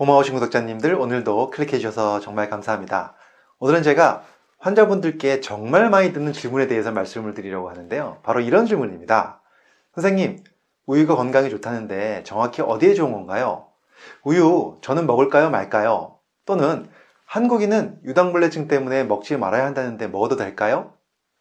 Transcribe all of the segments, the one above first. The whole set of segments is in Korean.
고마우신 구독자님들 오늘도 클릭해 주셔서 정말 감사합니다. 오늘은 제가 환자분들께 정말 많이 듣는 질문에 대해서 말씀을 드리려고 하는데요. 바로 이런 질문입니다. 선생님, 우유가 건강에 좋다는데 정확히 어디에 좋은 건가요? 우유 저는 먹을까요 말까요? 또는 한국인은 유당불내증 때문에 먹지 말아야 한다는데 먹어도 될까요?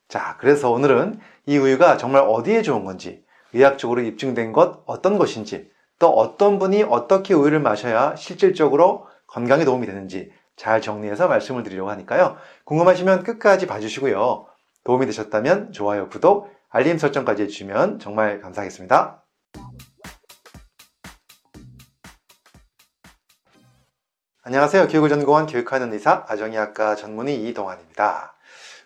자, 그래서 오늘은 이 우유가 정말 어디에 좋은 건지, 의학적으로 입증된 것 어떤 것인지, 또 어떤 분이 어떻게 우유를 마셔야 실질적으로 건강에 도움이 되는지 잘 정리해서 말씀을 드리려고 하니까요. 궁금하시면 끝까지 봐주시고요. 도움이 되셨다면 좋아요, 구독, 알림 설정까지 해주시면 정말 감사하겠습니다. 안녕하세요. 교육을 전공한 교육하는 의사 아정의학과 전문의 이동환입니다.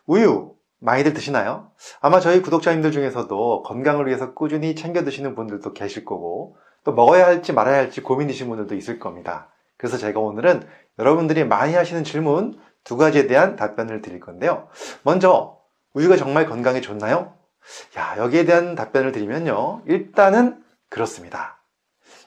우유 많이들 드시나요? 아마 저희 구독자님들 중에서도 건강을 위해서 꾸준히 챙겨 드시는 분들도 계실 거고 또 먹어야 할지 말아야 할지 고민이신 분들도 있을 겁니다. 그래서 제가 오늘은 여러분들이 많이 하시는 질문 두 가지에 대한 답변을 드릴 건데요. 먼저 우유가 정말 건강에 좋나요? 야, 여기에 대한 답변을 드리면요. 일단은 그렇습니다.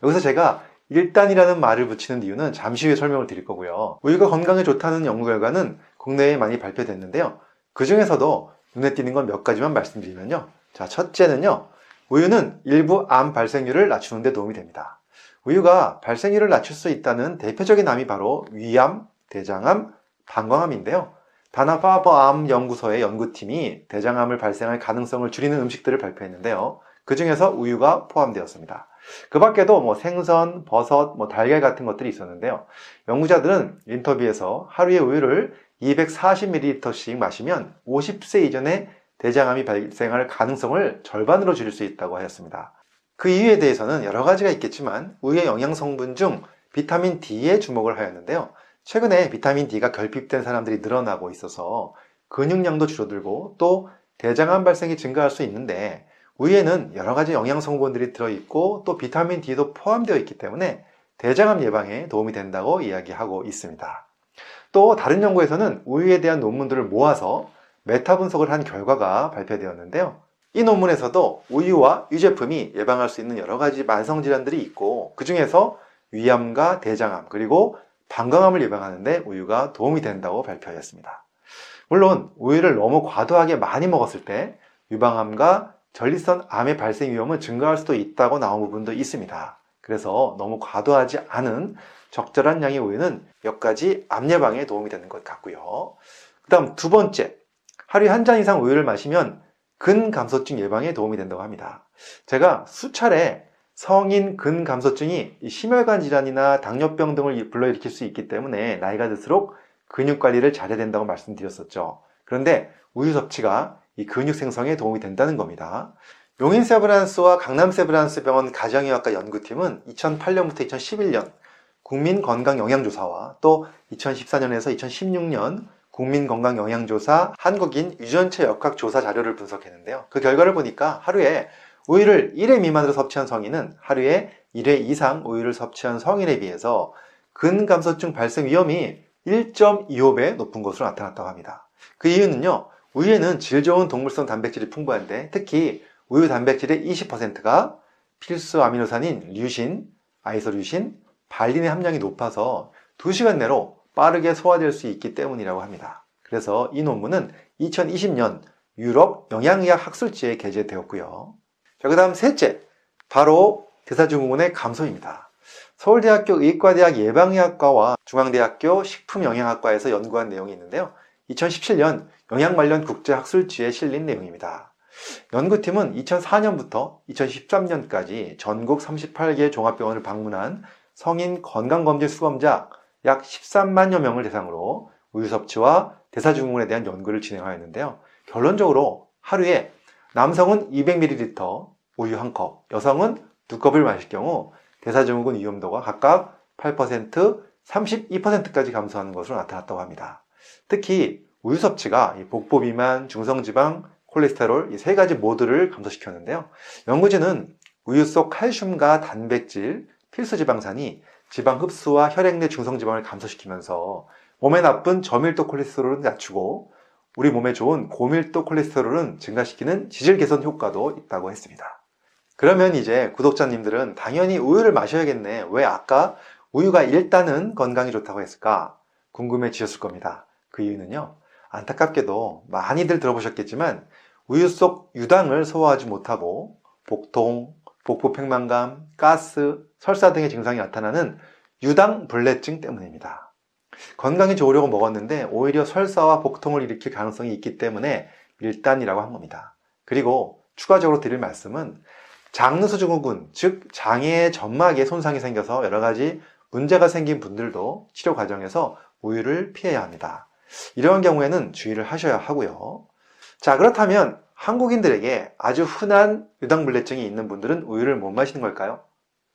여기서 제가 일단이라는 말을 붙이는 이유는 잠시 후에 설명을 드릴 거고요. 우유가 건강에 좋다는 연구 결과는 국내에 많이 발표됐는데요. 그 중에서도 눈에 띄는 건 몇 가지만 말씀드리면요. 자, 첫째는요. 우유는 일부 암 발생률을 낮추는 데 도움이 됩니다. 우유가 발생률을 낮출 수 있다는 대표적인 암이 바로 위암, 대장암, 방광암인데요. 다나파버암 연구소의 연구팀이 대장암을 발생할 가능성을 줄이는 음식들을 발표했는데요. 그 중에서 우유가 포함되었습니다. 그 밖에도 뭐 생선, 버섯, 뭐 달걀 같은 것들이 있었는데요. 연구자들은 인터뷰에서 하루에 우유를 240ml씩 마시면 50세 이전에 대장암이 발생할 가능성을 절반으로 줄일 수 있다고 하였습니다. 그 이유에 대해서는 여러 가지가 있겠지만 우유의 영양 성분 중 비타민 D에 주목을 하였는데요. 최근에 비타민 D가 결핍된 사람들이 늘어나고 있어서 근육량도 줄어들고 또 대장암 발생이 증가할 수 있는데 우유에는 여러 가지 영양 성분들이 들어있고 또 비타민 D도 포함되어 있기 때문에 대장암 예방에 도움이 된다고 이야기하고 있습니다. 또 다른 연구에서는 우유에 대한 논문들을 모아서 메타 분석을 한 결과가 발표되었는데요. 이 논문에서도 우유와 유제품이 예방할 수 있는 여러 가지 만성 질환들이 있고 그 중에서 위암과 대장암 그리고 방광암을 예방하는데 우유가 도움이 된다고 발표하였습니다. 물론 우유를 너무 과도하게 많이 먹었을 때 유방암과 전립선 암의 발생 위험은 증가할 수도 있다고 나온 부분도 있습니다. 그래서 너무 과도하지 않은 적절한 양의 우유는 몇 가지 암 예방에 도움이 되는 것 같고요. 그 다음 두 번째, 하루에 한 잔 이상 우유를 마시면 근감소증 예방에 도움이 된다고 합니다. 제가 수차례 성인 근감소증이 심혈관 질환이나 당뇨병 등을 불러일으킬 수 있기 때문에 나이가 들수록 근육 관리를 잘해야 된다고 말씀드렸었죠. 그런데 우유 섭취가 이 근육 생성에 도움이 된다는 겁니다. 용인 세브란스와 강남 세브란스 병원 가정의학과 연구팀은 2008년부터 2011년 국민건강영양조사와 또 2014년에서 2016년 국민건강영양조사 한국인 유전체 역학조사 자료를 분석했는데요. 그 결과를 보니까 하루에 우유를 1회 미만으로 섭취한 성인은 하루에 1회 이상 우유를 섭취한 성인에 비해서 근감소증 발생 위험이 1.25배 높은 것으로 나타났다고 합니다. 그 이유는요, 우유에는 질 좋은 동물성 단백질이 풍부한데 특히 우유 단백질의 20%가 필수 아미노산인 류신, 아이소류신, 발린의 함량이 높아서 2시간 내로 빠르게 소화될 수 있기 때문이라고 합니다. 그래서 이 논문은 2020년 유럽 영양의학 학술지에 게재되었고요. 자, 그 다음 셋째, 바로 대사증후군의 감소입니다. 서울대학교 의과대학 예방의학과와 중앙대학교 식품영양학과에서 연구한 내용이 있는데요. 2017년 영양 관련 국제학술지에 실린 내용입니다. 연구팀은 2004년부터 2013년까지 전국 38개 종합병원을 방문한 성인 건강검진 수검자 약 13만여 명을 대상으로 우유 섭취와 대사 증후군에 대한 연구를 진행하였는데요. 결론적으로 하루에 남성은 200ml 우유 한 컵, 여성은 두 컵을 마실 경우 대사 증후군 위험도가 각각 8%, 32%까지 감소하는 것으로 나타났다고 합니다. 특히 우유 섭취가 복부 비만, 중성지방, 콜레스테롤 이 세 가지 모두를 감소시켰는데요. 연구진은 우유 속 칼슘과 단백질, 필수 지방산이 지방 흡수와 혈액 내 중성 지방을 감소시키면서 몸에 나쁜 저밀도 콜레스테롤은 낮추고 우리 몸에 좋은 고밀도 콜레스테롤은 증가시키는 지질 개선 효과도 있다고 했습니다. 그러면 이제 구독자님들은 당연히 우유를 마셔야겠네. 왜 아까 우유가 일단은 건강에 좋다고 했을까 궁금해 지셨을 겁니다. 그 이유는요. 안타깝게도 많이들 들어보셨겠지만 우유 속 유당을 소화하지 못하고 복통, 복부 팽만감, 가스, 설사 등의 증상이 나타나는 유당 불내증 때문입니다. 건강이 좋으려고 먹었는데 오히려 설사와 복통을 일으킬 가능성이 있기 때문에 일단이라고 한 겁니다. 그리고 추가적으로 드릴 말씀은 장르수증후군, 즉 장의 점막에 손상이 생겨서 여러 가지 문제가 생긴 분들도 치료 과정에서 우유를 피해야 합니다. 이러한 경우에는 주의를 하셔야 하고요. 자, 그렇다면 한국인들에게 아주 흔한 유당불내증이 있는 분들은 우유를 못 마시는 걸까요?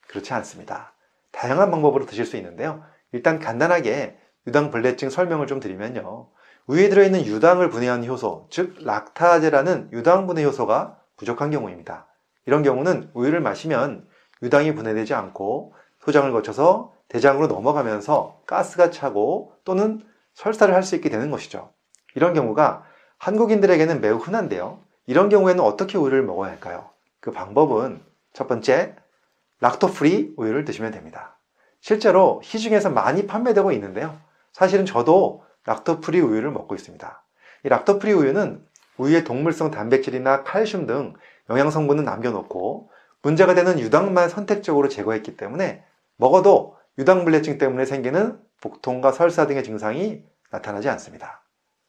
그렇지 않습니다. 다양한 방법으로 드실 수 있는데요. 일단 간단하게 유당불내증 설명을 좀 드리면요. 우유에 들어있는 유당을 분해하는 효소, 즉 락타제라는 유당 분해 효소가 부족한 경우입니다. 이런 경우는 우유를 마시면 유당이 분해되지 않고 소장을 거쳐서 대장으로 넘어가면서 가스가 차고 또는 설사를 할 수 있게 되는 것이죠. 이런 경우가 한국인들에게는 매우 흔한데요. 이런 경우에는 어떻게 우유를 먹어야 할까요? 그 방법은 첫 번째, lacto free 우유를 드시면 됩니다. 실제로 시중에서 많이 판매되고 있는데요. 사실은 저도 lacto free 우유를 먹고 있습니다. 이 lacto free 우유는 우유의 동물성 단백질이나 칼슘 등 영양 성분은 남겨놓고 문제가 되는 유당만 선택적으로 제거했기 때문에 먹어도 유당불내증 때문에 생기는 복통과 설사 등의 증상이 나타나지 않습니다.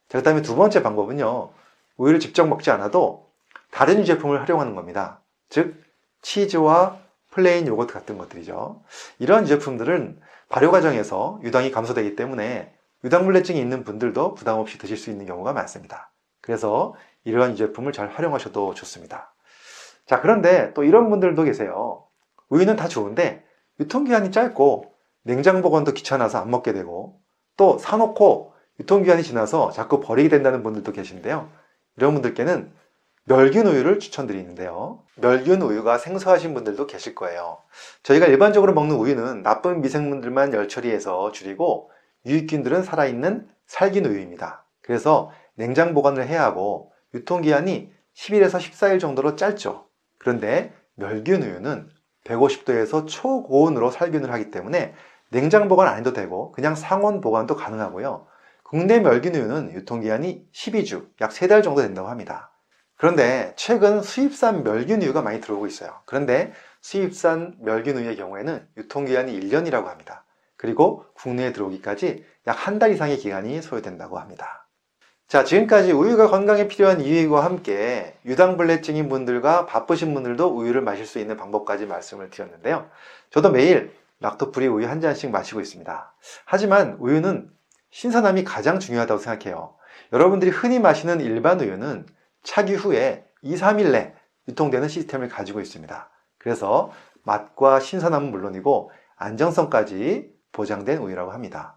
자, 그 다음에 두 번째 방법은요. 우유를 직접 먹지 않아도 다른 유 제품을 활용하는 겁니다. 즉 치즈와 plain yogurt 같은 것들이죠. 이러한 제품들은 발효 과정에서 유당이 감소되기 때문에 유당불내증이 있는 분들도 부담 없이 드실 수 있는 경우가 많습니다. 그래서 이러한 제품을 잘 활용하셔도 좋습니다. 자, 그런데 또 이런 분들도 계세요. 우유는 다 좋은데 유통기한이 짧고 냉장 보관도 귀찮아서 안 먹게 되고 또 사놓고 유통기한이 지나서 자꾸 버리게 된다는 분들도 계신데요. 이런 분들께는 멸균 우유를 추천드리는데요. 멸균 우유가 생소하신 분들도 계실 거예요. 저희가 일반적으로 먹는 우유는 나쁜 미생물들만 열 처리해서 줄이고 유익균들은 살아있는 살균 우유입니다. 그래서 냉장 보관을 해야 하고 유통기한이 10일에서 14일 정도로 짧죠. 그런데 멸균 우유는 150도에서 초고온으로 살균을 하기 때문에 냉장 보관 안 해도 되고 그냥 상온 보관도 가능하고요. 국내 멸균 우유는 유통기한이 12주, 약 3달 정도 된다고 합니다. 그런데 최근 수입산 멸균 우유가 많이 들어오고 있어요. 그런데 수입산 멸균 우유의 경우에는 유통기한이 1년이라고 합니다. 그리고 국내에 들어오기까지 약 한 달 이상의 기간이 소요된다고 합니다. 자, 지금까지 우유가 건강에 필요한 이유와 함께 유당불내증인 분들과 바쁘신 분들도 우유를 마실 수 있는 방법까지 말씀을 드렸는데요. 저도 매일 락토프리 우유 한 잔씩 마시고 있습니다. 하지만 우유는 신선함이 가장 중요하다고 생각해요. 여러분들이 흔히 마시는 일반 우유는 차기 후에 2, 3일 내 유통되는 시스템을 가지고 있습니다. 그래서 맛과 신선함은 물론이고 안정성까지 보장된 우유라고 합니다.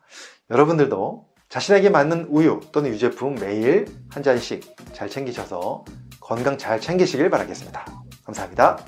여러분들도 자신에게 맞는 우유 또는 유제품 매일 한 잔씩 잘 챙기셔서 건강 잘 챙기시길 바라겠습니다. 감사합니다.